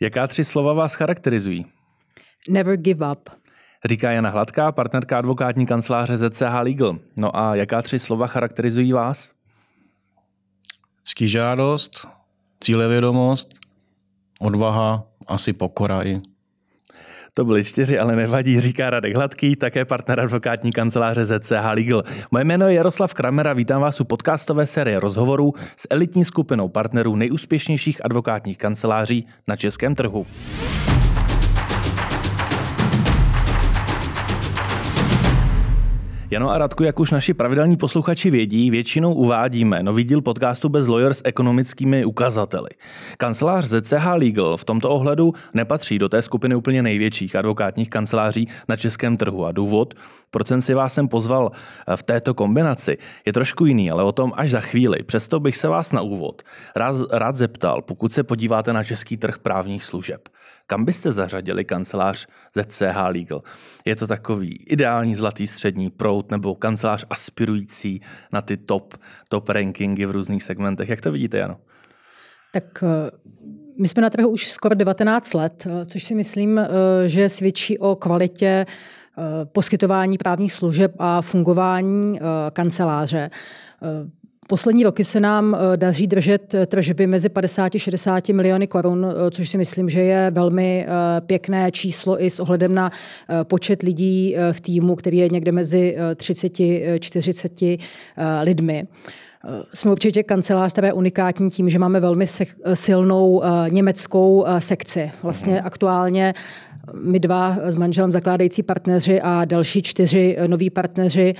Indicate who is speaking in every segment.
Speaker 1: Jaká tři slova vás charakterizují?
Speaker 2: Never give up.
Speaker 1: Říká Jana Hladká, partnerka advokátní kanceláře ZCH Legal. No a jaká tři slova charakterizují vás?
Speaker 3: Ctižádost, cílevědomost, odvaha, asi pokora i.
Speaker 1: To byly čtyři, ale nevadí, říká Radek Hladký, také partner advokátní kanceláře ZCH Legal. Moje jméno je Jaroslav Kramera, vítám vás u podcastové série rozhovorů s elitní skupinou partnerů nejúspěšnějších advokátních kanceláří na českém trhu. Jano a Radku, jak už naši pravidelní posluchači vědí, většinou uvádíme nový díl podcastu bez lawyer s ekonomickými ukazateli. Kancelář ZCH Legal v tomto ohledu nepatří do té skupiny úplně největších advokátních kanceláří na českém trhu a důvod, proč jsem si vás sem pozval v této kombinaci, je trošku jiný, ale o tom až za chvíli. Přesto bych se vás na úvod rád, rád zeptal, pokud se podíváte na český trh právních služeb. Kam byste zařadili kancelář ZCH Legal? Je to takový ideální zlatý střední prout nebo kancelář aspirující na ty top, top rankingy v různých segmentech? Jak to vidíte, Jano?
Speaker 2: Tak eh, my jsme na trhu už skoro 19 let, eh, což si myslím, eh, že svědčí o kvalitě poskytování právních služeb a fungování kanceláře. Poslední roky se nám eh, daří držet eh, tržby mezi 50 a 60 miliony korun, eh, což si myslím, že je velmi pěkné číslo i s ohledem na počet lidí v týmu, který je někde mezi 30-40 lidmi. Jsme určitě kancelář, která je unikátní tím, že máme velmi silnou německou sekci. Vlastně aktuálně my dva s manželem zakládající partneři a další čtyři noví partneři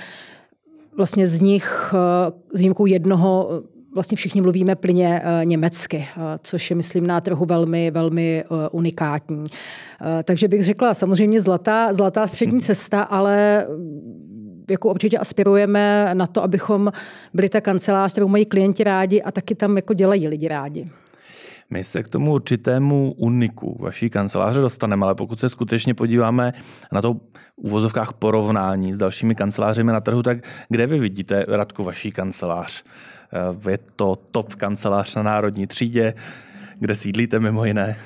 Speaker 2: vlastně z nich eh, s výjimkou jednoho eh, vlastně všichni mluvíme plyně eh, německy, což je, myslím, na trhu velmi, velmi unikátní. Takže bych řekla, samozřejmě zlatá, zlatá střední hmm. cesta, ale mm, jako určitě aspirujeme na to, abychom byli ta kancelář, kterou mají klienti rádi a taky tam jako dělají lidi rádi.
Speaker 1: My se k tomu určitému uniku vaší kanceláře dostaneme, ale pokud se skutečně podíváme na to uvozovkách porovnání s dalšími kancelářemi na trhu, tak kde vy vidíte, Radku, vaší kancelář? Eh, je to top kancelář na národní třídě, kde sídlíte mimo jiné?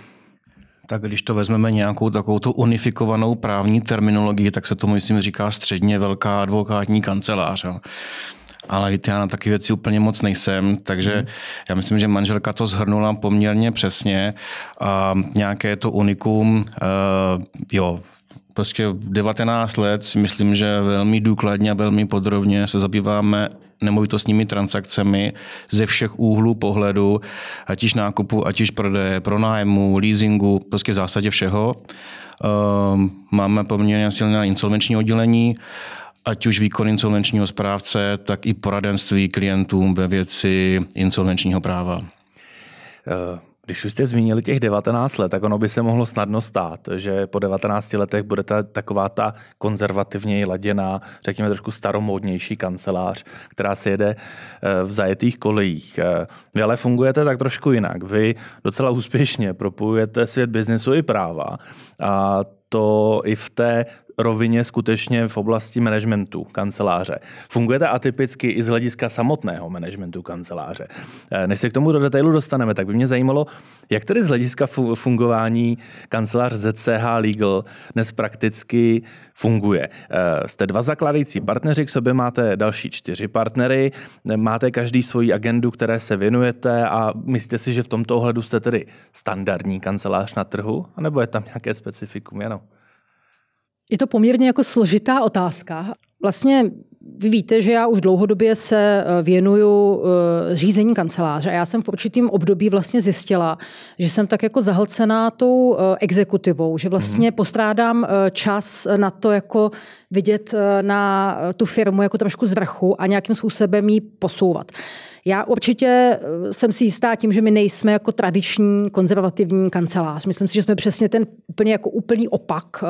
Speaker 3: Tak když to vezmeme nějakou takovou tu unifikovanou právní terminologii, tak se tomu, myslím, říká středně velká advokátní kancelář. Ale víte, já na taky věci úplně moc nejsem, takže hmm. já myslím, že manželka to zhrnula poměrně přesně. A nějaké to unikum, uh, jo, prostě 19 let si myslím, že velmi důkladně a velmi podrobně se zabýváme nemovitostními transakcemi ze všech úhlů pohledu, ať již nákupu, ať již prodeje, pronájmu, leasingu, prostě v zásadě všeho. Ehm, máme poměrně silné insolvenční oddělení ať už výkon insolvenčního správce, tak i poradenství klientům ve věci insolvenčního práva.
Speaker 1: Eh, když už jste zmínili těch 19 let, tak ono by se mohlo snadno stát, že po 19 letech bude ta, taková ta konzervativně laděná, řekněme trošku staromódnější kancelář, která se jede eh, v zajetých kolejích. Eh, vy ale fungujete tak trošku jinak. Vy docela úspěšně propojujete svět biznesu i práva a to i v té rovině skutečně v oblasti managementu kanceláře. Fungujete atypicky i z hlediska samotného managementu kanceláře. Eh, než se k tomu do detailu dostaneme, tak by mě zajímalo, jak tedy z hlediska fungování kancelář ZCH Legal dnes prakticky funguje. Eh, jste dva zakládající partneři, k sobě máte další čtyři partnery, máte každý svoji agendu, které se věnujete a myslíte si, že v tomto ohledu jste tedy standardní kancelář na trhu, anebo je tam nějaké specifikum? Jenom?
Speaker 2: Je to poměrně jako složitá otázka. Vlastně vy víte, že já už dlouhodobě se eh, věnuju eh, řízení kanceláře a já jsem v určitým období vlastně zjistila, že jsem tak jako zahlcená tou eh, exekutivou, že vlastně mm-hmm. postrádám čas na to jako vidět na tu firmu jako trošku z vrchu a nějakým způsobem ji posouvat. Já určitě jsem si jistá tím, že my nejsme jako tradiční konzervativní kancelář. Myslím si, že jsme přesně ten úplně jako úplný opak,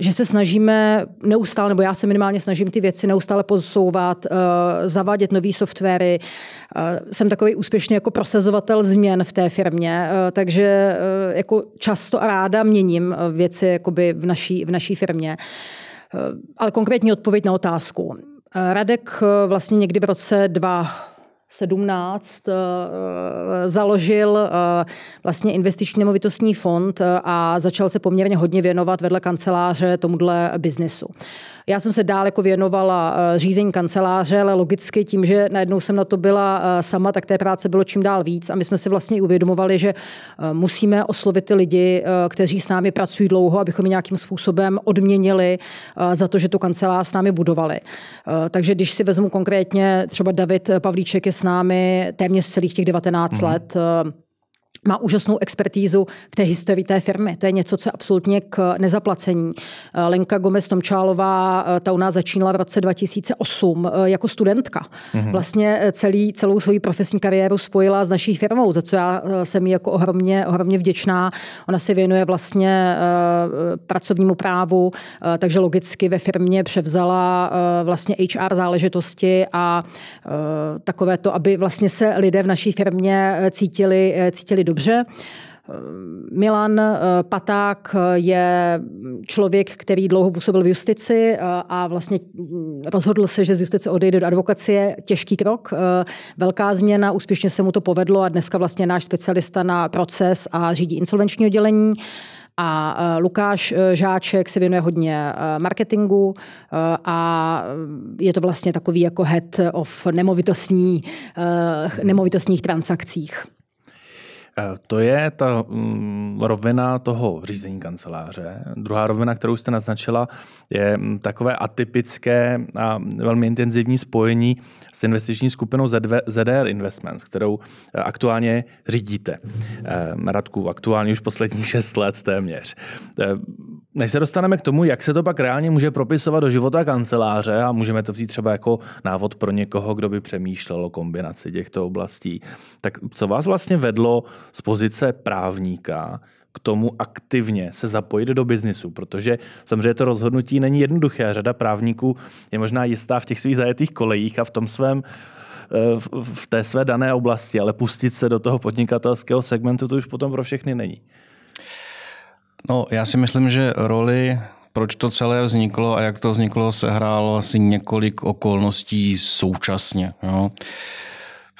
Speaker 2: že se snažíme neustále, nebo já se minimálně snažím ty věci neustále posouvat, eh, zavádět nové softwary. Jsem takový úspěšný jako prosazovatel změn v té firmě, takže jako často a ráda měním věci jakoby v naší, v naší firmě. Ale konkrétní odpověď na otázku. Radek vlastně někdy v roce 2 17 založil vlastně investiční nemovitostní fond a začal se poměrně hodně věnovat vedle kanceláře tomuhle biznesu. Já jsem se dál jako věnovala řízení kanceláře, ale logicky tím, že najednou jsem na to byla sama, tak té práce bylo čím dál víc a my jsme si vlastně uvědomovali, že musíme oslovit ty lidi, kteří s námi pracují dlouho, abychom je nějakým způsobem odměnili za to, že tu kancelář s námi budovali. Takže když si vezmu konkrétně, třeba David Pavlíček je s námi téměř celých těch 19 mm. let má úžasnou expertízu v té historii té firmy. To je něco, co je absolutně k nezaplacení. Lenka Gomez Tomčálová, ta u nás začínala v roce 2008 eh, jako studentka. Mm-hmm. Vlastně eh, celý, celou svoji profesní kariéru spojila s naší firmou, za co já eh, jsem jí jako ohromně, ohromně vděčná. Ona se věnuje vlastně pracovnímu právu, takže logicky ve firmě převzala vlastně HR záležitosti a takové to, aby vlastně se lidé v naší firmě cítili, cítili dobře. Milan eh, Paták je člověk, který dlouho působil v justici eh, a vlastně mm, rozhodl se, že z justice odejde do advokacie. Těžký krok, eh, velká změna, úspěšně se mu to povedlo a dneska vlastně náš specialista na proces a řídí insolvenční oddělení. A Lukáš Žáček se věnuje hodně marketingu a je to vlastně takový jako head of nemovitostní, nemovitostních transakcích.
Speaker 1: Eh, to je ta mm, rovina toho řízení kanceláře. Druhá rovina, kterou jste naznačila, je mm, takové atypické a velmi intenzivní spojení s investiční skupinou ZDR Investments, kterou eh, aktuálně řídíte. Eh, Radku, aktuálně už posledních šest let téměř. Než se dostaneme k tomu, jak se to pak reálně může propisovat do života kanceláře a můžeme to vzít třeba jako návod pro někoho, kdo by přemýšlel o kombinaci těchto oblastí, tak co vás vlastně vedlo z pozice právníka k tomu aktivně se zapojit do biznisu, protože samozřejmě to rozhodnutí není jednoduché. Řada právníků je možná jistá v těch svých zajetých kolejích a v tom svém eh, v té své dané oblasti, ale pustit se do toho podnikatelského segmentu to už potom pro všechny není.
Speaker 3: No, já si myslím, že roli proč to celé vzniklo a jak to vzniklo, se hrálo asi několik okolností současně. Jo.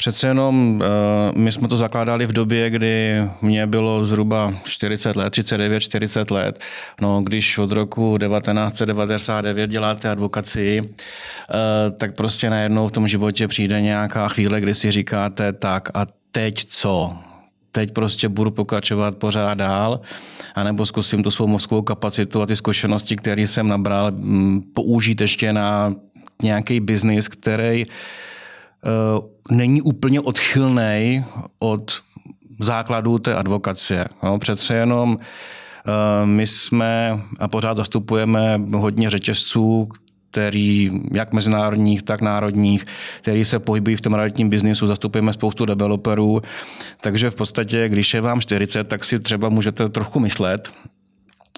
Speaker 3: Přece jenom eh, my jsme to zakládali v době, kdy mě bylo zhruba 40 let, 39, 40 let. No, když od roku 1999 děláte advokaci, eh, tak prostě najednou v tom životě přijde nějaká chvíle, kdy si říkáte tak a teď co? teď prostě budu pokračovat pořád dál, anebo zkusím tu svou mozkovou kapacitu a ty zkušenosti, které jsem nabral, mm, použít ještě na nějaký biznis, který není úplně odchylný od základů té advokacie. No, přece jenom uh, my jsme a pořád zastupujeme hodně řetězců, který, jak mezinárodních, tak národních, který se pohybují v tom realitním biznisu, zastupujeme spoustu developerů, takže v podstatě, když je vám 40, tak si třeba můžete trochu myslet,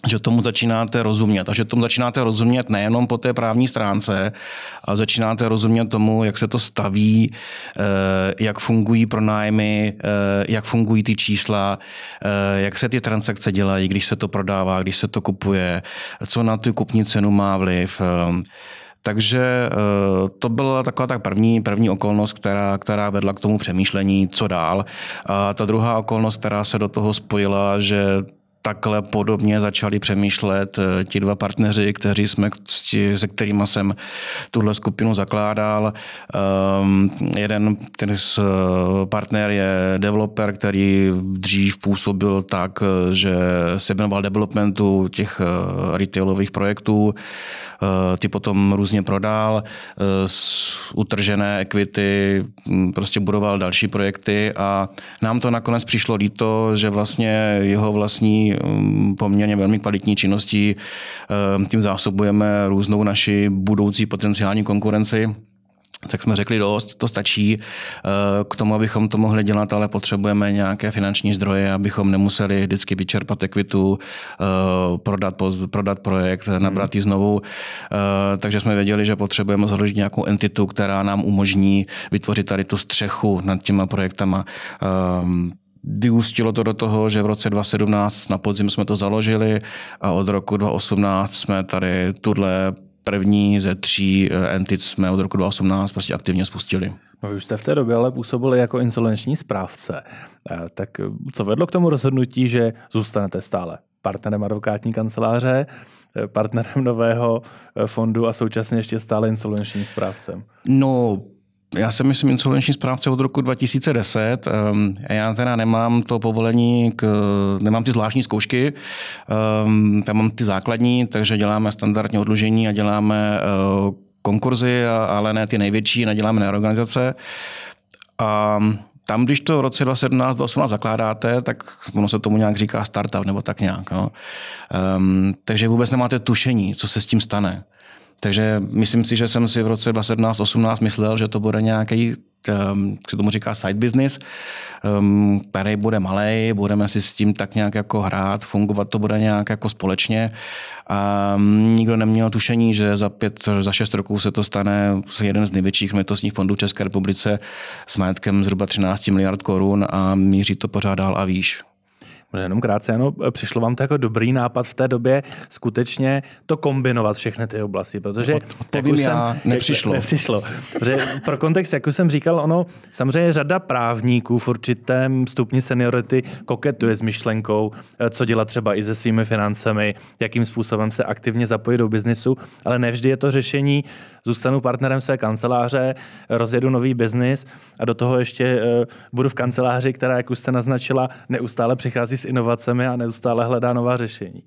Speaker 3: že tomu začínáte rozumět. A že tomu začínáte rozumět nejenom po té právní stránce, ale začínáte rozumět tomu, jak se to staví, eh, jak fungují pronájmy, eh, jak fungují ty čísla, eh, jak se ty transakce dělají, když se to prodává, když se to kupuje, co na tu kupní cenu má vliv. Takže to byla taková ta první, první okolnost, která, která vedla k tomu přemýšlení, co dál. A ta druhá okolnost, která se do toho spojila, že takhle podobně začali přemýšlet eh, ti dva partneři, kteří jsme, se kterými jsem tuhle skupinu zakládal. Um, jeden ten eh, partner je developer, který dřív působil tak, eh, že se věnoval developmentu těch retailových projektů. Ty potom různě prodal, z utržené equity hm, prostě budoval další projekty a nám to nakonec přišlo líto, že vlastně jeho vlastní Um, poměrně velmi kvalitní činností. Um, tím zásobujeme různou naši budoucí potenciální konkurenci tak jsme řekli dost, to stačí. Uh, k tomu, abychom to mohli dělat, ale potřebujeme nějaké finanční zdroje, abychom nemuseli vždycky vyčerpat ekvitu, uh, prodat, prodat projekt, hmm. nabrat ji znovu. Uh, takže jsme věděli, že potřebujeme založit nějakou entitu, která nám umožní vytvořit tady tu střechu nad těma projektama. Vyústilo to do toho, že v roce 2017 na podzim jsme to založili a od roku 2018 jsme tady tuhle první ze tří eh, entit jsme od roku 2018 prostě aktivně spustili.
Speaker 1: No, vy už jste v té době ale působili jako insolvenční správce. Eh, tak eh, co vedlo k tomu rozhodnutí, že zůstanete stále partnerem advokátní kanceláře, partnerem nového fondu a současně ještě stále insolvenčním správcem?
Speaker 3: No, já jsem myslím insolvenční správce od roku 2010. Ehm, já teda nemám to povolení, k, nemám ty zvláštní zkoušky, ehm, tam mám ty základní, takže děláme standardní odlužení a děláme konkurzy, ale ne ty největší, neděláme na organizace. A tam, když to v roce 2017-2018 zakládáte, tak ono se tomu nějak říká startup nebo tak nějak. No. Um, takže vůbec nemáte tušení, co se s tím stane. Takže myslím si, že jsem si v roce 2017-18 myslel, že to bude nějaký um, se tomu říká side business, který bude malý, budeme si s tím tak nějak jako hrát, fungovat to bude nějak jako společně. A um, nikdo neměl tušení, že za pět, za šest roků se to stane jeden z největších metostních fondů České republice s majetkem zhruba 13 miliard korun a míří to pořád dál a výš.
Speaker 1: Jenom krátce, ano, přišlo vám to jako dobrý nápad v té době skutečně to kombinovat všechny ty oblasti, protože
Speaker 3: jak už já, jsem, nepřišlo.
Speaker 1: nepřišlo. Protože pro kontext, jak už jsem říkal, ono samozřejmě řada právníků v určitém stupni seniority koketuje s myšlenkou, eh, co dělat třeba i se svými financemi, jakým způsobem se aktivně zapojit do biznisu, ale nevždy je to řešení, zůstanu partnerem své kanceláře, rozjedu nový biznis a do toho ještě uh, budu v kanceláři, která, jak už jste naznačila, neustále přichází s inovacemi a neustále hledá nová řešení.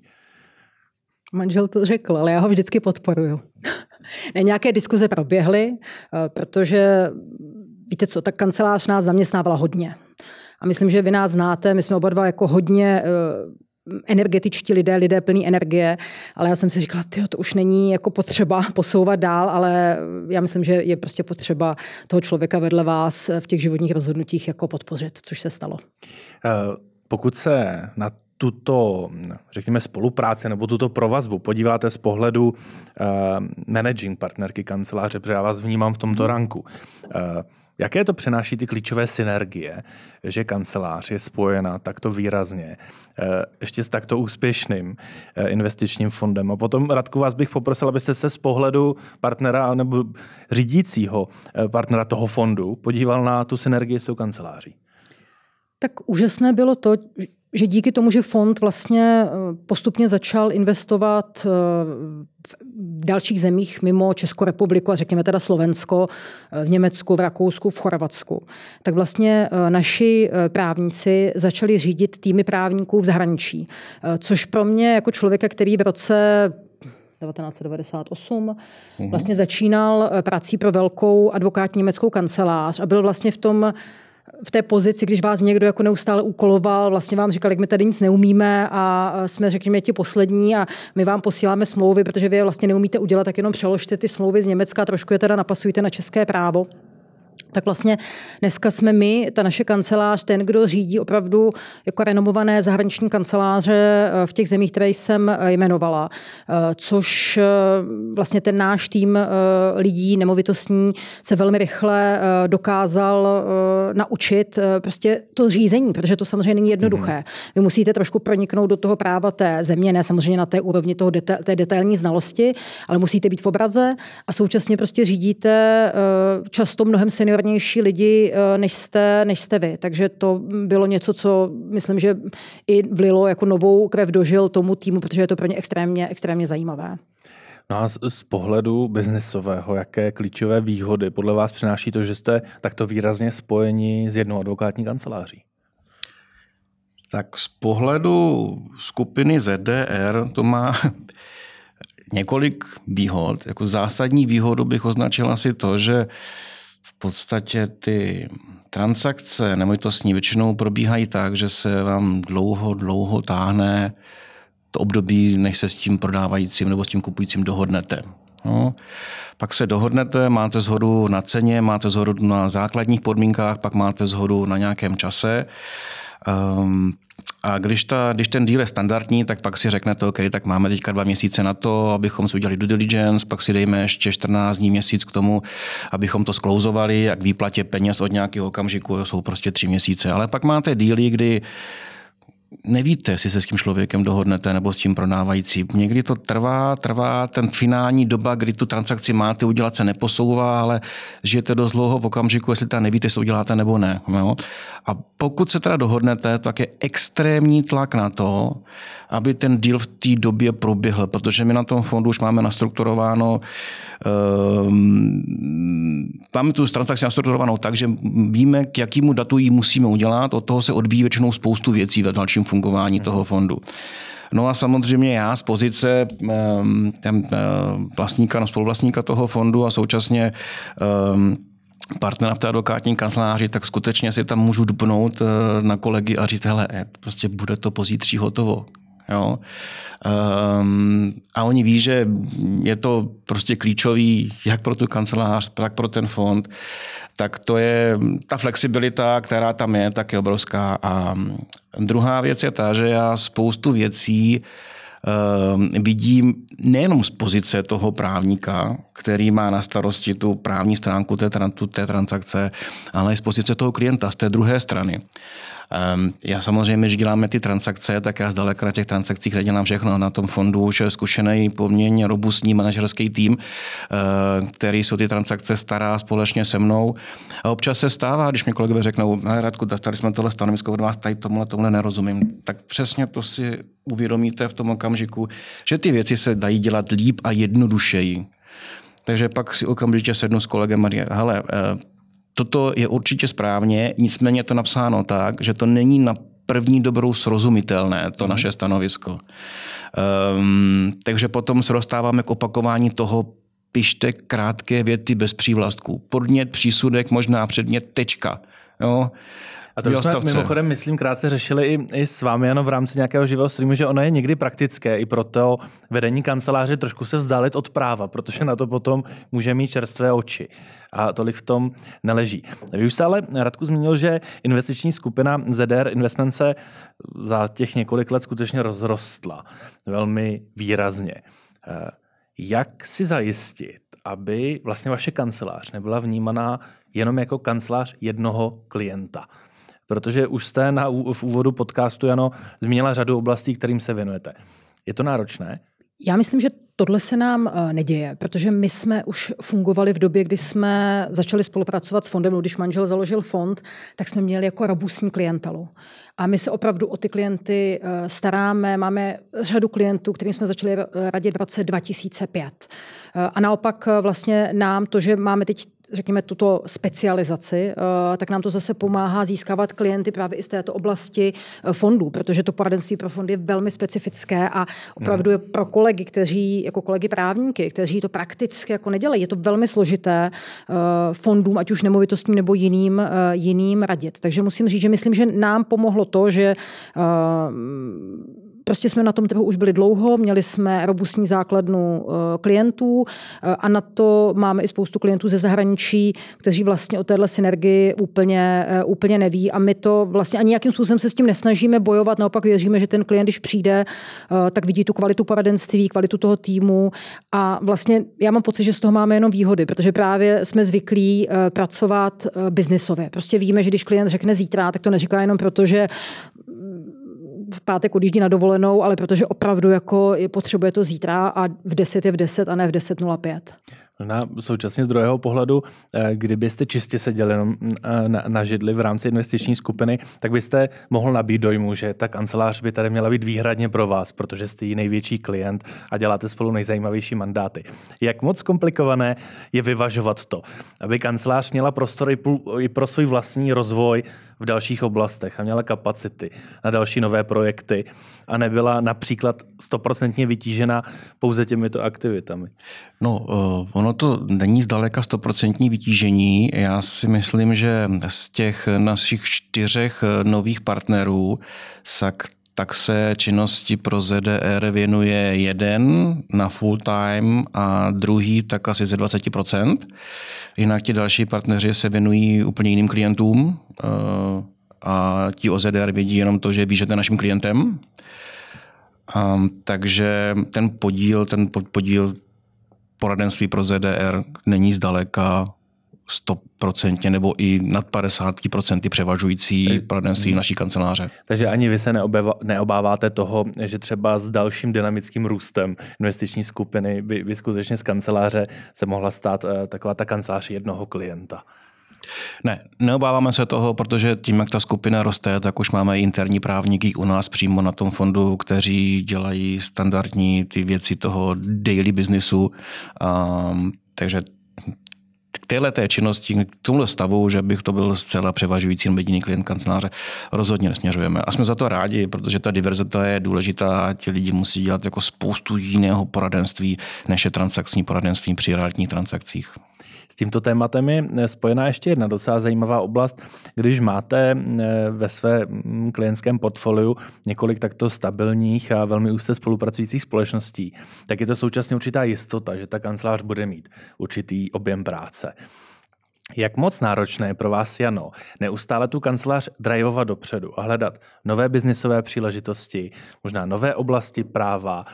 Speaker 2: Manžel to řekl, ale já ho vždycky podporuju. ne, nějaké diskuze proběhly, eh, protože víte co, tak kancelář nás zaměstnávala hodně. A myslím, že vy nás znáte, my jsme oba dva jako hodně eh, energetičtí lidé, lidé plní energie, ale já jsem si říkala, tyjo, to už není jako potřeba posouvat dál, ale já myslím, že je prostě potřeba toho člověka vedle vás v těch životních rozhodnutích jako podpořit, což se stalo.
Speaker 1: Uh pokud se na tuto, řekněme, spolupráci nebo tuto provazbu podíváte z pohledu uh, managing partnerky kanceláře, protože já vás vnímám v tomto hmm. ranku. Uh, Jaké to přenáší ty klíčové synergie, že kancelář je spojena takto výrazně, ještě s takto úspěšným investičním fondem? A potom, Radku, vás bych poprosil, abyste se z pohledu partnera nebo řídícího partnera toho fondu podíval na tu synergii s tou kanceláří.
Speaker 2: Tak úžasné bylo to, že díky tomu, že fond vlastně eh, postupně začal investovat eh, v dalších zemích mimo Českou republiku a řekněme teda Slovensko, eh, v Německu, v Rakousku, v Chorvatsku, tak vlastně naši právníci začali řídit týmy právníků v zahraničí, což pro mě jako člověka, který v roce 1998 mhm. vlastně začínal prací pro velkou advokátní německou kancelář a byl vlastně v tom v té pozici, když vás někdo jako neustále úkoloval, vlastně vám říkal, jak my tady nic neumíme a jsme, řekněme, ti poslední a my vám posíláme smlouvy, protože vy je vlastně neumíte udělat, tak jenom přeložte ty smlouvy z Německa a trošku je teda napasujte na české právo tak vlastně dneska jsme my, ta naše kancelář, ten, kdo řídí opravdu jako renomované zahraniční kanceláře eh, v těch zemích, které jsem eh, jmenovala, eh, což vlastně ten náš tým lidí nemovitostní se velmi rychle dokázal naučit prostě to řízení, protože to samozřejmě není jednoduché. Mhm. Vy musíte trošku proniknout do toho práva té země, ne samozřejmě na té úrovni toho deta- té detailní znalosti, ale musíte být v obraze a současně prostě řídíte často mnohem senior seniornější lidi, eh, než jste, než jste vy. Takže to bylo něco, co myslím, že i vlilo jako novou krev dožil tomu týmu, protože je to pro ně extrémně, extrémně zajímavé.
Speaker 1: No a z, z pohledu biznesového, jaké klíčové výhody podle vás přináší to, že jste takto výrazně spojeni s jednou advokátní kanceláří?
Speaker 3: Tak z pohledu skupiny ZDR to má několik výhod. Jako zásadní výhodu bych označil asi to, že v podstatě ty transakce nemovitostní většinou probíhají tak, že se vám dlouho, dlouho táhne to období, než se s tím prodávajícím nebo s tím kupujícím dohodnete. No, pak se dohodnete, máte zhodu na ceně, máte zhodu na základních podmínkách, pak máte zhodu na nějakém čase. Um, a když, ta, když ten deal je standardní, tak pak si řeknete, OK, tak máme teďka dva měsíce na to, abychom si udělali due diligence, pak si dejme ještě 14 dní měsíc k tomu, abychom to sklouzovali a k výplatě peněz od nějakého okamžiku jsou prostě tři měsíce. Ale pak máte díly, kdy nevíte, jestli se s tím člověkem dohodnete nebo s tím prodávajícím. Někdy to trvá, trvá ten finální doba, kdy tu transakci máte udělat, se neposouvá, ale žijete dost dlouho v okamžiku, jestli ta nevíte, jestli to uděláte nebo ne. Jo? A pokud se teda dohodnete, tak je extrémní tlak na to, aby ten deal v té době proběhl, protože my na tom fondu už máme nastrukturováno, um, máme tu transakci nastrukturovanou tak, že víme, k jakému datu ji musíme udělat, od toho se odvíjí většinou spoustu věcí ve dalším fungování toho fondu. No a samozřejmě já z pozice um, ten, uh, vlastníka, no spoluvlastníka toho fondu a současně um, partnera v té advokátní kanceláři, tak skutečně si tam můžu dupnout na kolegy a říct, hele, prostě bude to pozítří hotovo. Jo? Um, a oni ví, že je to prostě klíčový jak pro tu kancelář, tak pro ten fond. Tak to je ta flexibilita, která tam je, tak je obrovská. A druhá věc je ta, že já spoustu věcí vidím nejenom z pozice toho právníka, který má na starosti tu právní stránku té, té transakce, ale i z pozice toho klienta, z té druhé strany. Um, já samozřejmě, že děláme ty transakce, tak já zdaleka na těch transakcích nedělám všechno. Na tom fondu už je zkušený, poměrně robustní manažerský tým, uh, který jsou ty transakce stará společně se mnou. A občas se stává, když mi kolegové řeknou, Radku, dostali jsme tohle stanovisko od vás, tady tomuhle, tomuhle nerozumím. Tak přesně to si uvědomíte v tom okamžiku, že ty věci se dají dělat líp a jednodušeji. Takže pak si okamžitě sednu s kolegem a říkám, hele, uh, toto je určitě správně, nicméně je to napsáno tak, že to není na první dobrou srozumitelné, to mm. naše stanovisko. Um, takže potom se dostáváme k opakování toho, pište krátké věty bez přívlastků. Podnět, přísudek, možná předmět, tečka. Jo?
Speaker 1: A to jsme mimochodem, myslím, krátce řešili i, i s vámi, jenom v rámci nějakého živého streamu, že ono je někdy praktické i pro to vedení kanceláře trošku se vzdálit od práva, protože na to potom může mít čerstvé oči. A tolik v tom neleží. Vy už stále, Radku, zmínil, že investiční skupina ZR Investment se za těch několik let skutečně rozrostla velmi výrazně. Eh, jak si zajistit, aby vlastně vaše kancelář nebyla vnímaná jenom jako kancelář jednoho klienta? Protože už jste na, v úvodu podcastu, Jano, zmínila řadu oblastí, kterým se věnujete. Je to náročné?
Speaker 2: Já myslím, že tohle se nám eh, neděje, protože my jsme už fungovali v době, kdy jsme začali spolupracovat s fondem. Když manžel založil fond, tak jsme měli jako robustní klientelu. A my se opravdu o ty klienty eh, staráme. Máme řadu klientů, kterým jsme začali radit v roce 2005. Eh, a naopak vlastně nám to, že máme teď řekněme, tuto specializaci, eh, tak nám to zase pomáhá získávat klienty právě i z této oblasti eh, fondů, protože to poradenství pro fondy je velmi specifické a opravdu je pro kolegy, kteří, jako kolegy právníky, kteří to prakticky jako nedělají, je to velmi složité eh, fondům, ať už nemovitostním nebo jiným, jiným radit. Takže musím říct, že myslím, že nám pomohlo to, že Prostě jsme na tom trhu už byli dlouho, měli jsme robustní základnu eh, klientů eh, a na to máme i spoustu klientů ze zahraničí, kteří vlastně o téhle synergii úplně, eh, úplně neví a my to vlastně ani nějakým způsobem se s tím nesnažíme bojovat, naopak věříme, že ten klient, když přijde, tak vidí tu kvalitu poradenství, kvalitu toho týmu a vlastně já mám pocit, že z toho máme jenom výhody, protože právě jsme zvyklí pracovat biznisově. Prostě víme, že když klient řekne zítra, tak to neříká jenom proto, že v pátek odjíždí na dovolenou, ale protože opravdu jako potřebuje to zítra a v 10 je v 10 a ne v 10.05.
Speaker 1: Na současně z druhého pohledu, eh, kdybyste čistě seděli jenom eh, na, na židli v rámci investiční skupiny, tak byste mohl nabít dojmu, že ta kancelář by tady měla být výhradně pro vás, protože jste jí největší klient a děláte spolu nejzajímavější mandáty. Jak moc komplikované je vyvažovat to, aby kancelář měla prostor i pro svůj vlastní rozvoj v dalších oblastech a měla kapacity na další nové projekty a nebyla například stoprocentně vytížena pouze těmito aktivitami?
Speaker 3: No, uh, ono to není zdaleka stoprocentní vytížení. Já si myslím, že z těch našich čtyřech eh, nových partnerů tak tak se činnosti pro ZDR věnuje jeden na full time a druhý tak asi ze 20%. Jinak ti další partneři se věnují úplně jiným klientům eh, a ti o ZDR vědí jenom to, že ví, že to je naším klientem. A, takže ten podíl, ten podíl poradenství pro ZDR není zdaleka 100% nebo i nad 50% převažující poradenství naší kanceláře.
Speaker 1: Takže ani vy se neobáváte toho, že třeba s dalším dynamickým růstem investiční skupiny by, by skutečně z kanceláře se mohla stát uh, taková ta kancelář jednoho klienta?
Speaker 3: Ne, neobáváme se toho, protože tím, jak ta skupina roste, tak už máme interní právníky u nás přímo na tom fondu, kteří dělají standardní ty věci toho daily businessu. Um, takže k téhle té činnosti, k tomu stavu, že bych to byl zcela převažující jediný klient kanceláře, rozhodně nesměřujeme. A jsme za to rádi, protože ta diverzita je důležitá a ti lidi musí dělat jako spoustu jiného poradenství, než je transakční poradenství při realitních transakcích.
Speaker 1: S tímto tématem je eh, spojená ještě jedna docela zajímavá oblast. Když máte eh, ve své mm, klientském portfoliu několik takto stabilních a velmi úzce spolupracujících společností, tak je to současně určitá jistota, že ta kancelář bude mít určitý objem práce. Jak moc náročné je pro vás, Jano, neustále tu kancelář drivovat dopředu a hledat nové biznisové příležitosti, možná nové oblasti práva,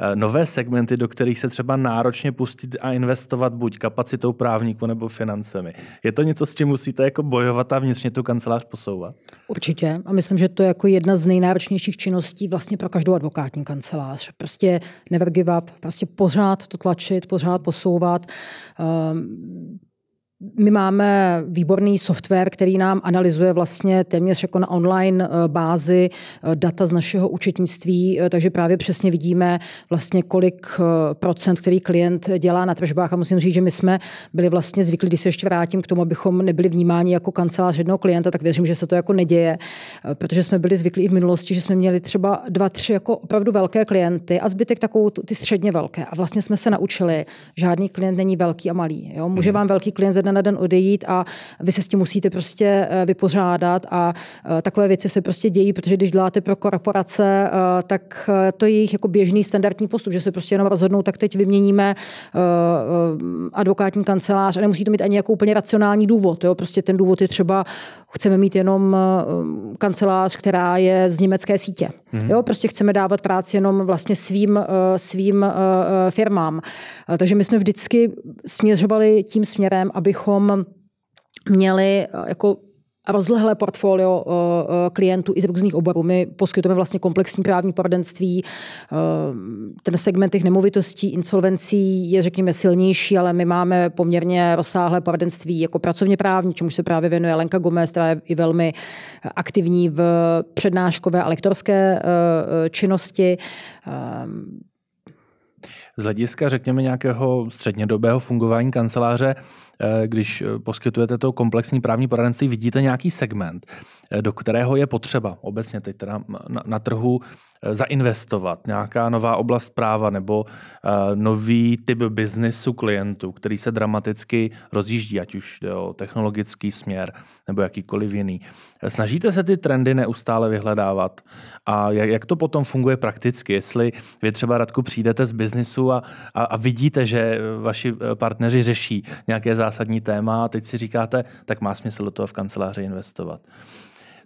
Speaker 1: eh, nové segmenty, do kterých se třeba náročně pustit a investovat buď kapacitou právníku nebo financemi. Je to něco, s čím musíte jako bojovat a vnitřně tu kancelář posouvat?
Speaker 2: Určitě. A myslím, že to je jako jedna z nejnáročnějších činností vlastně pro každou advokátní kancelář. Prostě never give up, prostě pořád to tlačit, pořád posouvat. Um, my máme výborný software, který nám analyzuje vlastně téměř jako na online eh, bázi eh, data z našeho účetnictví, eh, takže právě přesně vidíme vlastně kolik procent, který klient dělá na tržbách a musím říct, že my jsme byli vlastně zvyklí, když se ještě vrátím k tomu, abychom nebyli vnímáni jako kancelář jednoho klienta, tak věřím, že se to jako neděje, protože jsme byli zvyklí i v minulosti, že jsme měli třeba dva, tři jako opravdu velké klienty a zbytek takovou ty středně velké. A vlastně jsme se naučili, žádný klient není velký a malý. Jo? Může mhm. vám velký klient ze dne na den odejít a vy se s tím musíte prostě eh, vypořádat a eh, takové věci se prostě dějí, protože když děláte pro korporace, eh, tak to je jejich jako běžný standardní postup, že se prostě jenom rozhodnou, tak teď vyměníme advokátní kancelář a nemusí to mít ani jako úplně racionální důvod. Jo? Prostě ten důvod je třeba, chceme mít jenom kancelář, která je z německé sítě. Mm-hmm. Jo? Prostě chceme dávat práci jenom vlastně svým, svým firmám. Takže my jsme vždycky směřovali tím směrem, abychom měli eh, jako rozlehlé portfolio uh, klientů i z různých oborů. My poskytujeme vlastně komplexní právní poradenství. Ten segment těch nemovitostí, insolvencí je, řekněme, silnější, ale my máme poměrně rozsáhlé poradenství jako pracovně právní, čemu se právě věnuje Lenka Gomez, která je i velmi aktivní v přednáškové a lektorské činnosti.
Speaker 1: Z hlediska, řekněme, nějakého střednědobého fungování kanceláře, eh, když eh, poskytujete to komplexní právní poradenství, vidíte nějaký segment, eh, do kterého je potřeba obecně teď teda na, na trhu zainvestovat, nějaká nová oblast práva nebo nový typ biznisu klientů, který se dramaticky rozjíždí, ať už jde o technologický směr nebo jakýkoliv jiný. Snažíte se ty trendy neustále vyhledávat a jak, to potom funguje prakticky? Jestli vy třeba, Radku, přijdete z biznisu a, a, a vidíte, že vaši partneři řeší nějaké zásadní téma a teď si říkáte, tak má smysl do toho v kanceláři investovat.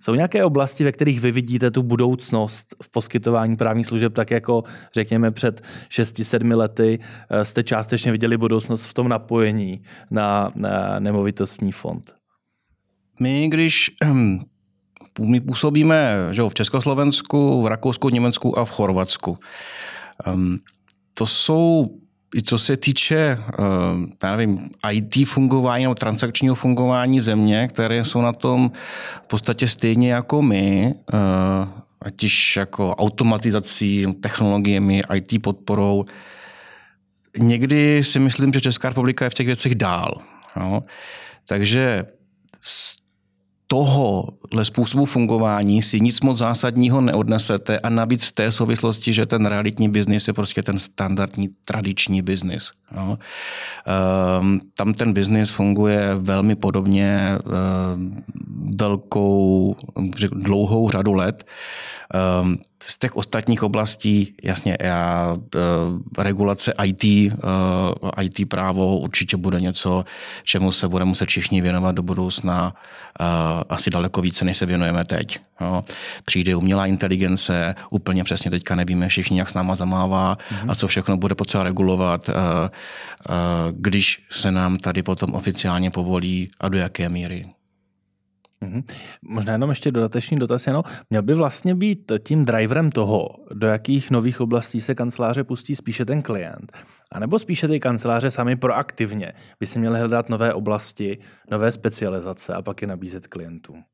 Speaker 1: Jsou nějaké oblasti, ve kterých vy vidíte tu budoucnost v poskytování právních služeb, tak jako řekněme před 6-7 lety eh, jste částečně viděli budoucnost v tom napojení na, na nemovitostní fond?
Speaker 3: My, když my působíme že v Československu, v Rakousku, Německu a v Chorvatsku. Um, to jsou i co se týče uh, já nevím, IT fungování nebo transakčního fungování země, které jsou na tom v podstatě stejně jako my, uh, ať již jako automatizací, technologiemi, IT podporou. Někdy si myslím, že Česká republika je v těch věcech dál. No. Takže tohohle způsobu fungování si nic moc zásadního neodnesete a navíc v té souvislosti, že ten realitní biznis je prostě ten standardní tradiční biznis. No. Tam ten biznis funguje velmi podobně um, velkou, dlouhou řadu let. Um, z těch ostatních oblastí, jasně, já, uh, regulace IT, uh, IT právo určitě bude něco, čemu se bude muset všichni věnovat do budoucna uh, asi daleko více než se věnujeme teď. Přijde umělá inteligence, úplně přesně teďka nevíme všichni, jak s náma zamává mm-hmm. a co všechno bude potřeba regulovat, když se nám tady potom oficiálně povolí a do jaké míry.
Speaker 1: Mm-hmm. Možná jenom ještě dodatečný dotaz, jenom měl by vlastně být tím driverem toho, do jakých nových oblastí se kanceláře pustí spíše ten klient, anebo spíše ty kanceláře sami proaktivně by si měly hledat nové oblasti, nové specializace a pak je nabízet klientům.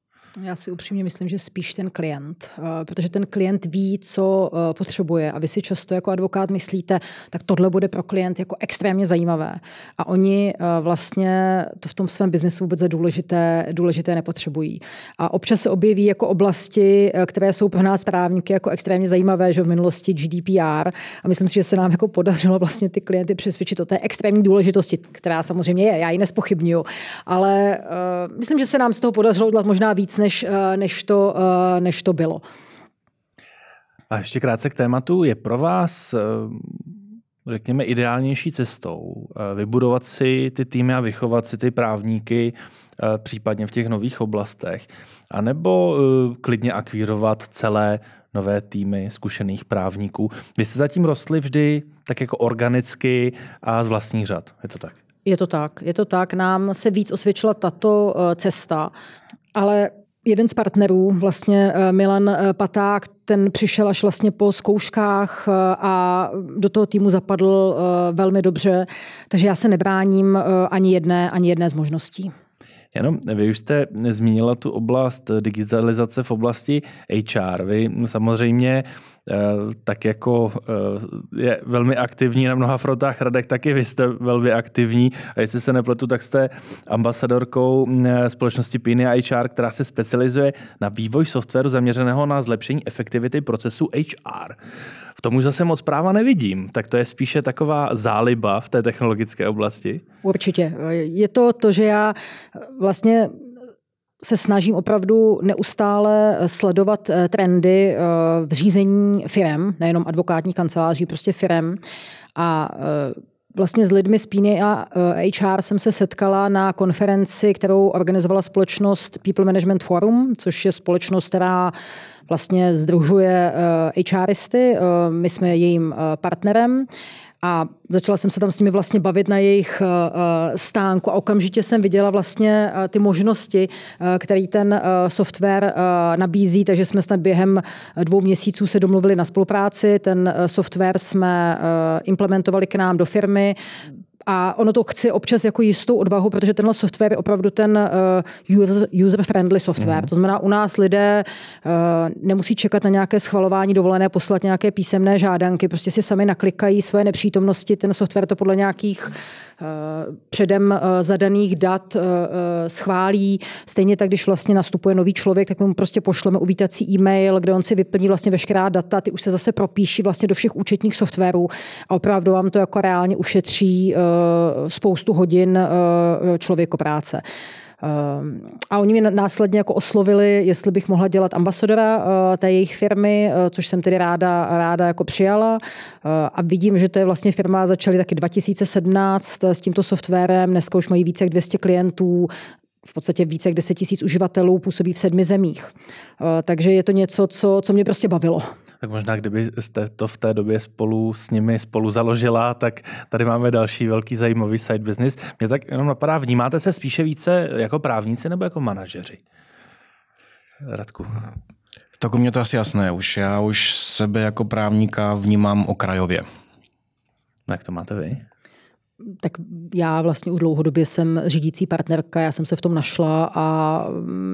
Speaker 2: Já si upřímně myslím, že spíš ten klient, eh, protože ten klient ví, co eh, potřebuje a vy si často jako advokát myslíte, tak tohle bude pro klient jako extrémně zajímavé. A oni eh, vlastně to v tom svém biznesu vůbec důležité, důležité nepotřebují. A občas se objeví jako oblasti, které jsou pro nás právníky jako extrémně zajímavé, že v minulosti GDPR. A myslím si, že se nám jako podařilo vlastně ty klienty přesvědčit o té extrémní důležitosti, která samozřejmě je, já ji nespochybnuju. Ale uh, myslím, že se nám z toho podařilo udělat možná víc, než, eh, než, to, eh, než to bylo.
Speaker 1: A ještě krátce k tématu. Je pro vás, eh, řekněme, ideálnější cestou vybudovat si ty týmy a vychovat si ty právníky případně v těch nových oblastech, anebo klidně akvírovat celé nové týmy zkušených právníků. Vy jste zatím rostli vždy tak jako organicky a z vlastních řad. Je to tak?
Speaker 2: Je to tak, je to tak. Nám se víc osvědčila tato cesta, ale jeden z partnerů, vlastně eh, Milan eh, Paták, ten přišel až vlastně po zkouškách eh, a do toho týmu zapadl velmi dobře, takže já se nebráním ani jedné, ani jedné z možností.
Speaker 1: Jenom vy už jste zmínila tu oblast digitalizace v oblasti HR. Vy samozřejmě eh, tak jako eh, je velmi aktivní na mnoha frontách Radek, taky vy jste velmi aktivní a jestli se nepletu, tak jste ambasadorkou eh, společnosti Piny HR, která se specializuje na vývoj softwaru zaměřeného na zlepšení efektivity procesu HR. V tom už zase moc práva nevidím, tak to je spíše taková záliba v té technologické oblasti.
Speaker 2: Určitě. Je to to, že já vlastně se snažím opravdu neustále sledovat eh, trendy eh, v řízení firem, nejenom advokátní kanceláří, prostě firem. A eh, vlastně s lidmi z Píny a HR jsem se setkala na konferenci, kterou organizovala společnost People Management Forum, což je společnost, která vlastně združuje HRisty. My jsme jejím partnerem. A začala jsem se tam s nimi vlastně bavit na jejich stánku a okamžitě jsem viděla vlastně ty možnosti, které ten software nabízí, takže jsme snad během dvou měsíců se domluvili na spolupráci. Ten software jsme implementovali k nám do firmy. A ono to chce občas jako jistou odvahu, protože tenhle software je opravdu ten uh, user-friendly software. Mm. To znamená, u nás lidé uh, nemusí čekat na nějaké schvalování dovolené, poslat nějaké písemné žádanky, prostě si sami naklikají své nepřítomnosti, ten software to podle nějakých uh, předem uh, zadaných dat uh, schválí. Stejně tak, když vlastně nastupuje nový člověk, tak mu prostě pošleme uvítací e-mail, kde on si vyplní vlastně veškerá data, ty už se zase propíší vlastně do všech účetních softwarů a opravdu vám to jako reálně ušetří uh, Eh, spoustu hodin eh, člověko práce. Eh, a oni mě následně jako oslovili, jestli bych mohla dělat ambasadora té jejich firmy, což jsem tedy ráda, ráda jako přijala. A vidím, že to je vlastně firma, začaly taky 2017 s tímto softwarem, dneska už mají více jak 200 klientů, v podstatě více jak 10 tisíc uživatelů, působí v sedmi zemích. Takže je to něco, co, co mě prostě bavilo.
Speaker 1: Tak možná, kdybyste to v té době spolu s nimi spolu založila, tak tady máme další velký zajímavý side business. Mě tak jenom napadá, vnímáte se spíše více jako právníci nebo jako manažeři? Radku.
Speaker 3: Tak u mě to asi jasné už. Já už sebe jako právníka vnímám okrajově.
Speaker 1: No jak to máte vy?
Speaker 2: Tak já vlastně už dlouhodobě jsem řídící partnerka, já jsem se v tom našla a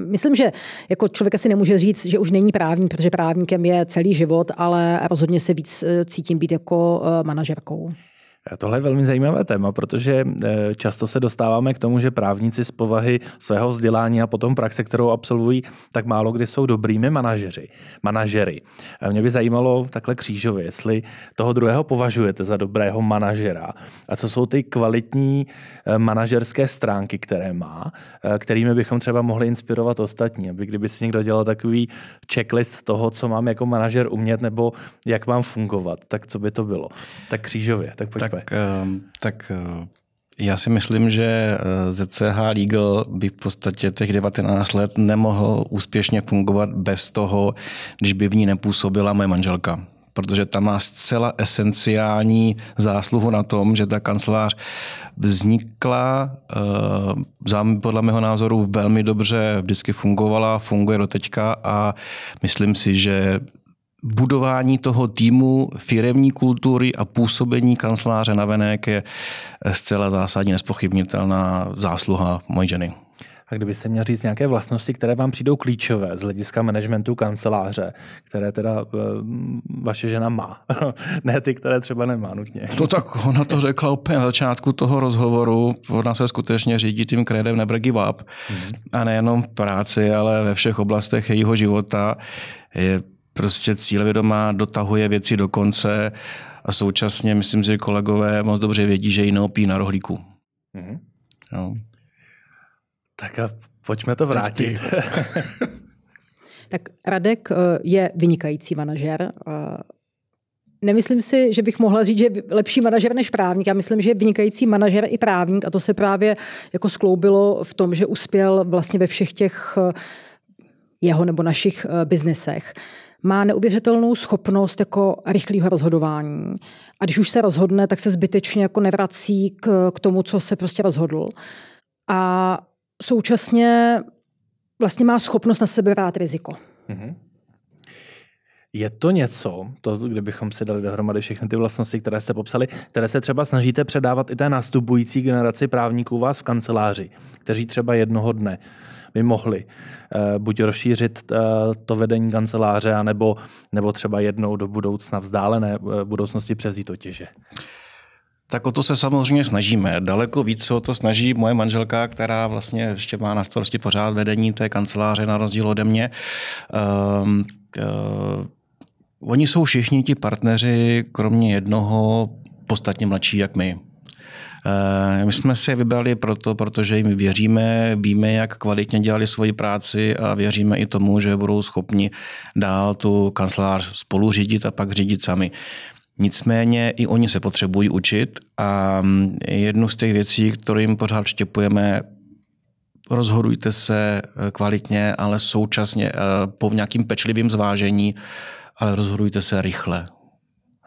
Speaker 2: myslím, že jako člověk asi nemůže říct, že už není právník, protože právníkem je celý život, ale rozhodně se víc eh, cítím být jako eh, manažerkou.
Speaker 1: Tohle je velmi zajímavé téma, protože eh, často se dostáváme k tomu, že právníci z povahy svého vzdělání a potom praxe, kterou absolvují, tak málo kdy jsou dobrými manažeři, manažery. Mě by zajímalo takhle křížově, jestli toho druhého považujete za dobrého manažera a co jsou ty kvalitní eh, manažerské stránky, které má, eh, kterými bychom třeba mohli inspirovat ostatní, aby kdyby si někdo dělal takový checklist toho, co mám jako manažer umět nebo jak mám fungovat, tak co by to bylo? Tak křížově, tak.
Speaker 3: Tak, ehm, tak eh, Já si myslím, že eh, ZCH Legal by v podstatě těch 19 let nemohl úspěšně fungovat bez toho, když by v ní nepůsobila moje manželka. Protože tam má zcela esenciální zásluhu na tom, že ta kancelář vznikla, uh, podle mého názoru velmi dobře vždycky fungovala, funguje do teďka a myslím si, že budování toho týmu, firemní kultury a působení kanceláře na venek je zcela zásadně nespochybnitelná zásluha mojí ženy.
Speaker 1: A kdybyste měl říct nějaké vlastnosti, které vám přijdou klíčové z hlediska managementu kanceláře, které teda e, vaše žena má, ne ty, které třeba nemá nutně.
Speaker 3: To tak ona to řekla úplně na začátku toho rozhovoru. Ona se skutečně řídí tím kredem never give up. Mm-hmm. A nejenom v práci, ale ve všech oblastech jejího života. Je prostě cílevědomá, dotahuje věci do konce a současně myslím, že kolegové moc dobře vědí, že ji neopí na rohlíku. Mm-hmm.
Speaker 1: No. Tak a pojďme to vrátit.
Speaker 2: tak Radek eh, je vynikající manažer. Nemyslím si, že bych mohla říct, že je lepší manažer než právník. Já myslím, že je vynikající manažer i právník a to se právě jako skloubilo v tom, že uspěl vlastně ve všech těch eh, jeho nebo našich eh, biznesech má neuvěřitelnou schopnost jako rychlého rozhodování. A když už se rozhodne, tak se zbytečně jako nevrací k, k tomu, co se prostě rozhodl. A současně vlastně má schopnost na sebe brát riziko. Mm-hmm.
Speaker 1: Je to něco, to, kdybychom si dali dohromady všechny ty vlastnosti, které jste popsali, které se třeba snažíte předávat i té nastupující generaci právníků vás v kanceláři, kteří třeba jednoho dne by mohli uh, buď rozšířit uh, to vedení kanceláře, anebo, nebo třeba jednou do budoucna vzdálené uh, budoucnosti přezít otěže.
Speaker 3: Tak o to se samozřejmě snažíme. Daleko víc se o to snaží moje manželka, která vlastně ještě má na starosti pořád vedení té kanceláře na rozdíl ode mě. Um, uh, oni jsou všichni ti partneři, kromě jednoho, podstatně mladší jak my. My jsme si je vybrali proto, protože jim věříme, víme, jak kvalitně dělali svoji práci a věříme i tomu, že budou schopni dál tu kancelář spolu řídit a pak řídit sami. Nicméně i oni se potřebují učit a mm, jednu z těch věcí, kterým pořád štěpujeme, rozhodujte se eh, kvalitně, ale současně eh, po nějakým pečlivým zvážení, ale rozhodujte se rychle.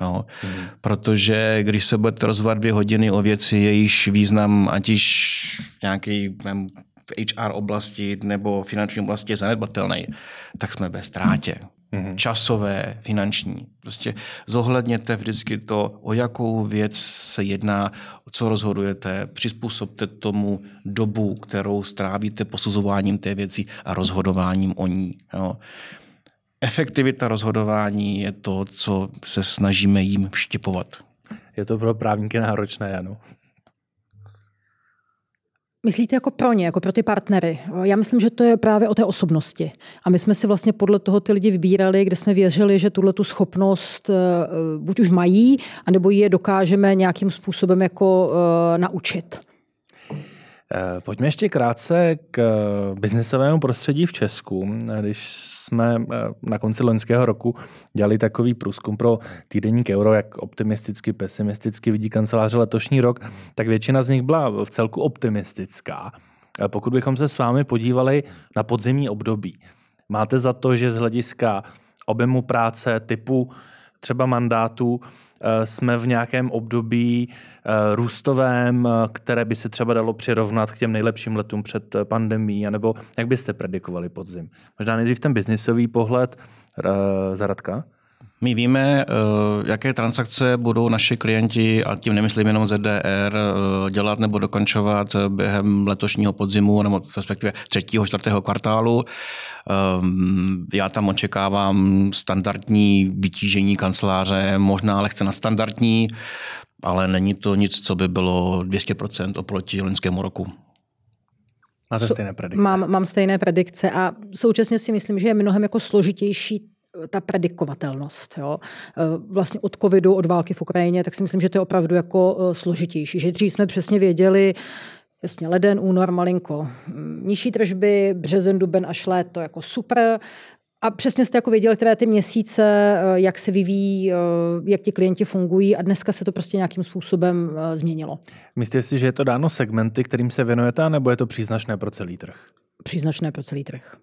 Speaker 3: No, mm. Protože když se budete rozhodovat dvě hodiny o věci, jejíž význam, ať již nějaký v HR oblasti nebo finanční oblasti je zanedbatelný, tak jsme ve ztrátě mm-hmm. časové, finanční. Prostě zohledněte vždycky to, o jakou věc se jedná, co rozhodujete, přizpůsobte tomu dobu, kterou strávíte posuzováním té věci a rozhodováním o ní. Jo. Efektivita rozhodování je to, co se snažíme jim vštěpovat.
Speaker 1: Je to pro právníky náročné, ano.
Speaker 2: Myslíte jako pro ně, jako pro ty partnery? Já myslím, že to je právě o té osobnosti. A my jsme si vlastně podle toho ty lidi vybírali, kde jsme věřili, že tuhle tu schopnost eh, buď už mají, anebo ji je dokážeme nějakým způsobem jako uh, naučit.
Speaker 1: Eh, pojďme ještě krátce k biznesovému prostředí v Česku. Když jsme na konci loňského roku dělali takový průzkum pro týdenník Euro, jak optimisticky, pesimisticky vidí kanceláře letošní rok, tak většina z nich byla v celku optimistická. Pokud bychom se s vámi podívali na podzimní období, máte za to, že z hlediska objemu práce, typu třeba mandátů, eh, jsme v nějakém období eh, růstovém, eh, které by se třeba dalo přirovnat k těm nejlepším letům před pandemí, anebo jak byste predikovali podzim? Možná nejdřív ten biznisový pohled, Zaradka?
Speaker 3: My víme, jaké transakce budou naši klienti, a tím nemyslím jenom ZDR, dělat nebo dokončovat během letošního podzimu, nebo respektive třetího, čtvrtého kvartálu. Já tam očekávám standardní vytížení kanceláře, možná lehce na standardní, ale není to nic, co by bylo 200% oproti loňskému roku.
Speaker 1: Máte stejné predikce?
Speaker 2: Mám, mám stejné predikce a současně si myslím, že je mnohem jako složitější ta predikovatelnost. Jo. Eh, vlastně od covidu, od války v Ukrajině, tak si myslím, že to je opravdu jako eh, složitější. Že dřív jsme přesně věděli, Jasně, leden, únor, malinko. Nižší tržby, březen, duben až léto jako super. A přesně jste jako věděli, které ty měsíce, eh, jak se vyvíjí, jak ti klienti fungují a dneska se to prostě nějakým způsobem změnilo.
Speaker 1: Myslíte si, že je to dáno segmenty, kterým se věnujete, nebo je to příznačné pro celý trh?
Speaker 2: Příznačné pro celý trh.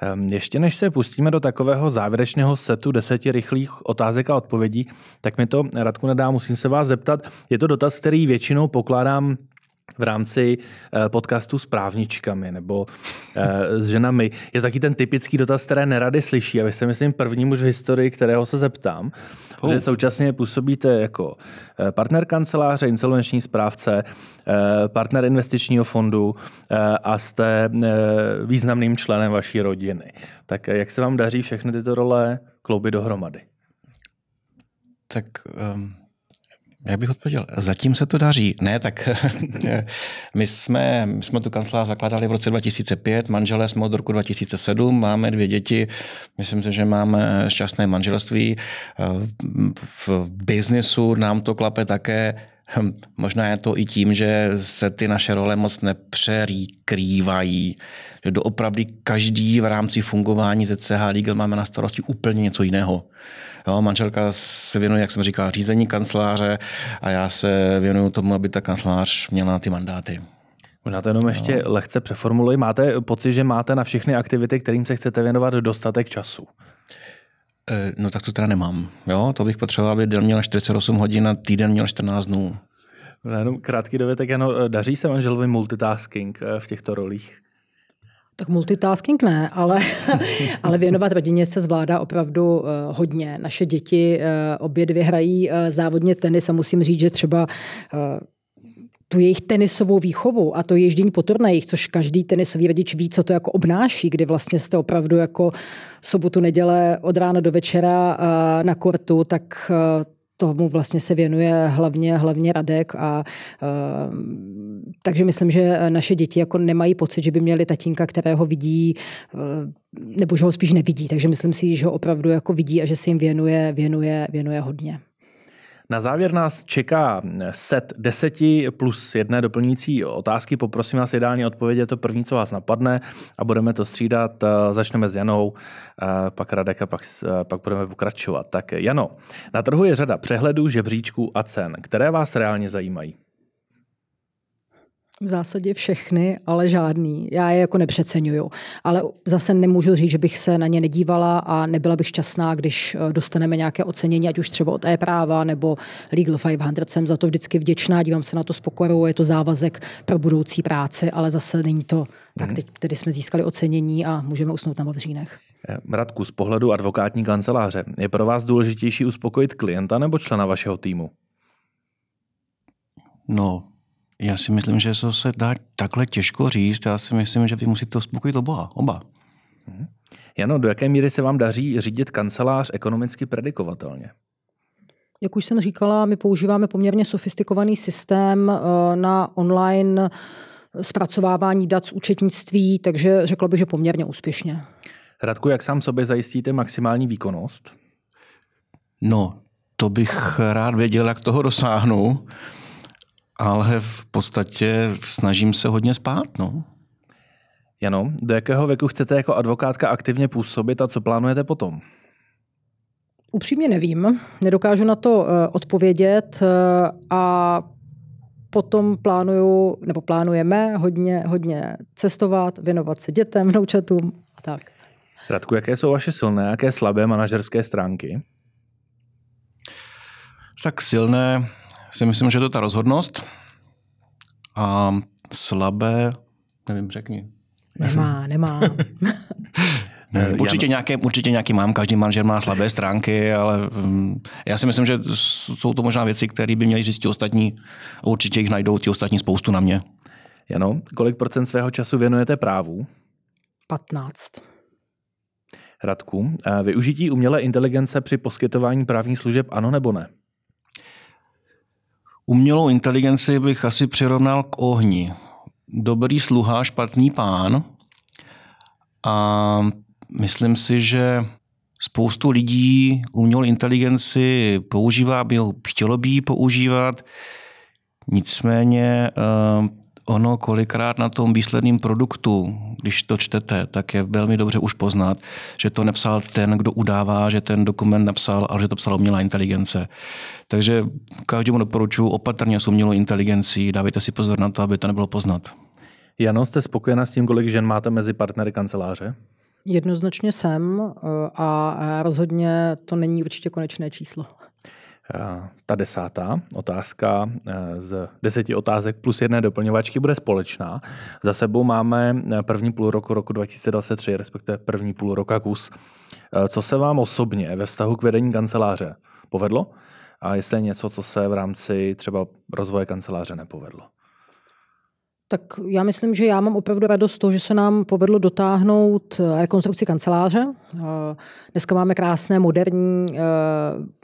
Speaker 1: Ehm, ještě než se pustíme do takového závěrečného setu deseti rychlých otázek a odpovědí, tak mi to Radku nedá, musím se vás zeptat. Je to dotaz, který většinou pokládám v rámci eh, podcastu s právničkami nebo eh, s ženami. Je taky ten typický dotaz, které nerady slyší a vy jste, myslím, první muž v historii, kterého se zeptám, oh. že současně působíte jako eh, partner kanceláře, insolvenční správce, partner investičního fondu a jste významným členem vaší rodiny. Tak jak se vám daří všechny tyto role kloubit dohromady?
Speaker 3: Tak um jak bych odpověděl? Zatím se to daří. Ne, tak my jsme, my jsme tu kancelář zakladali v roce 2005, manželé jsme od roku 2007, máme dvě děti, myslím si, že máme šťastné manželství. V biznisu nám to klape také hm, Možná je to i tím, že se ty naše role moc nepřerýkrývají. Že doopravdy každý v rámci fungování ZCH Legal máme na starosti úplně něco jiného. Jo, manželka se věnuje, jak jsem říkal, řízení kanceláře a já se věnuju tomu, aby ta kancelář měla ty mandáty.
Speaker 1: Možná to jenom ještě no. lehce přeformuluji. Máte pocit, že máte na všechny aktivity, kterým se chcete věnovat, dostatek času?
Speaker 3: No tak to teda nemám. Jo, to bych potřeboval, aby den měl 48 hodin a týden měl 14 dnů.
Speaker 1: No, jenom krátký dovětek, ano, daří se manželovi multitasking e, v těchto rolích?
Speaker 2: Tak multitasking ne, ale, ale věnovat rodině se zvládá opravdu uh, hodně. Naše děti uh, obě dvě hrají uh, závodně tenis a musím říct, že třeba uh, tu jejich tenisovou výchovu a to ježdění po turnajích, což každý tenisový rodič ví, co to jako obnáší, kdy vlastně jste opravdu jako sobotu, neděle od rána do večera na kortu, tak tomu vlastně se věnuje hlavně, hlavně Radek a uh, takže myslím, že naše děti jako nemají pocit, že by měli tatínka, kterého vidí, uh, nebo že ho spíš nevidí, takže myslím si, že ho opravdu jako vidí a že se jim věnuje, věnuje, věnuje hodně.
Speaker 1: Na závěr nás čeká set deseti plus jedné doplňující otázky. Poprosím vás ideálně odpovědět to první, co vás napadne a budeme to střídat. Začneme s Janou, pak Radek a pak, pak budeme pokračovat. Tak Jano, na trhu je řada přehledů, žebříčků a cen. Které vás reálně zajímají?
Speaker 2: V zásadě všechny, ale žádný. Já je jako nepřeceňuju. Ale zase nemůžu říct, že bych se na ně nedívala a nebyla bych šťastná, když eh, dostaneme nějaké ocenění, ať už třeba od e-práva nebo Legal 500. Jsem za to vždycky vděčná, dívám se na to s pokorou, je to závazek pro budoucí práci, ale zase není to. Tak mhm. teď tedy jsme získali ocenění a můžeme usnout na Vavřínech.
Speaker 1: Eh, Radku, z pohledu advokátní kanceláře, je pro vás důležitější uspokojit klienta nebo člena vašeho týmu?
Speaker 3: No, já si myslím, že to se dá takhle těžko říct. Já si myslím, že vy musíte uspokojit oba. oba.
Speaker 1: Mhm. Jano, do jaké míry se vám daří řídit kancelář ekonomicky predikovatelně?
Speaker 2: Jak už jsem říkala, my používáme poměrně sofistikovaný systém eh, na online zpracovávání dat z účetnictví, takže řekla bych, že poměrně úspěšně.
Speaker 1: Radku, jak sám sobě zajistíte maximální výkonnost?
Speaker 3: No, to bych rád věděl, jak toho dosáhnu ale v podstatě snažím se hodně spát. No.
Speaker 1: Jano, do jakého věku chcete jako advokátka aktivně působit a co plánujete potom?
Speaker 2: Upřímně nevím, nedokážu na to uh, odpovědět uh, a potom plánuju, nebo plánujeme hodně, hodně cestovat, věnovat se dětem, vnoučatům a tak.
Speaker 1: Radku, jaké jsou vaše silné, jaké slabé manažerské stránky?
Speaker 3: Tak silné si myslím, že je to ta rozhodnost a slabé, nevím, řekni.
Speaker 2: Nemá, nemá.
Speaker 3: Ne, určitě, nějaké, určitě nějaký mám, každý manažer má slabé stránky, ale um, já si myslím, že jsou to možná věci, které by měli říct ti ostatní. Určitě jich najdou ti ostatní spoustu na mě.
Speaker 1: Jano, kolik procent svého času věnujete právu?
Speaker 2: 15.
Speaker 1: Radku, využití umělé inteligence při poskytování právních služeb ano nebo ne?
Speaker 3: Umělou inteligenci bych asi přirovnal k ohni. Dobrý sluha, špatný pán. A myslím si, že spoustu lidí umělou inteligenci používá, by ho chtělo by ji používat. Nicméně eh, ono kolikrát na tom výsledném produktu, když to čtete, tak je velmi dobře už poznat, že to nepsal ten, kdo udává, že ten dokument napsal, ale že to psala umělá inteligence. Takže každému doporučuji opatrně s umělou inteligencí, dávejte si pozor na to, aby to nebylo poznat.
Speaker 1: Jano, jste spokojená s tím, kolik žen máte mezi partnery kanceláře?
Speaker 2: Jednoznačně jsem eh, a rozhodně to není určitě konečné číslo.
Speaker 1: Eh, ta desátá otázka eh, z deseti otázek plus jedné doplňovačky bude společná. Za sebou máme první půl roku roku 2023, respektive první půl roka kus. Co se vám osobně ve vztahu k vedení kanceláře povedlo? A jestli je něco, co se v rámci třeba rozvoje kanceláře nepovedlo?
Speaker 2: Tak já myslím, že já mám opravdu radost toho, že se nám povedlo dotáhnout eh, rekonstrukci kanceláře. Eh, dneska máme krásné, moderní, eh,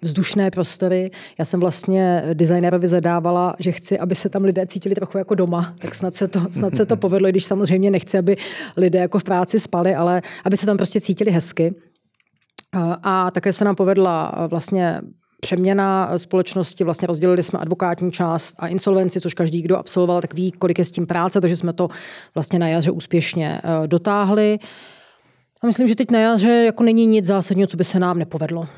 Speaker 2: vzdušné prostory. Já jsem vlastně designerovi zadávala, že chci, aby se tam lidé cítili trochu jako doma. Tak snad se to, snad se to povedlo, i když samozřejmě nechci, aby lidé jako v práci spali, ale aby se tam prostě cítili hezky. A také se nám povedla vlastně přeměna společnosti, vlastně rozdělili jsme advokátní část a insolvenci, což každý, kdo absolvoval, tak ví, kolik je s tím práce, takže jsme to vlastně na jaře úspěšně eh, dotáhli. A myslím, že teď na jaře jako není nic zásadního, co by se nám nepovedlo.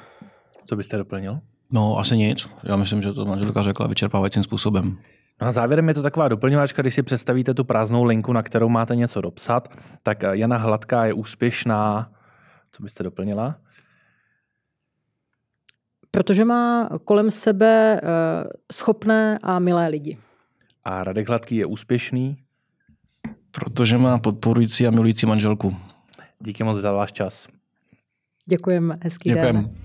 Speaker 1: Co byste doplnil?
Speaker 3: No, asi nic. Já myslím, že to manželka řekla vyčerpávajícím způsobem.
Speaker 1: No a závěrem je to taková doplňovačka, když si představíte tu prázdnou linku, na kterou máte něco dopsat, tak Jana Hladká je úspěšná. Co byste doplnila?
Speaker 2: Protože má kolem sebe eh, schopné a milé lidi.
Speaker 1: A Radek Hladký je úspěšný?
Speaker 3: Protože má podporující a milující manželku.
Speaker 1: Díky moc za váš čas.
Speaker 2: Děkujeme, hezký
Speaker 3: Děkujeme.
Speaker 2: den.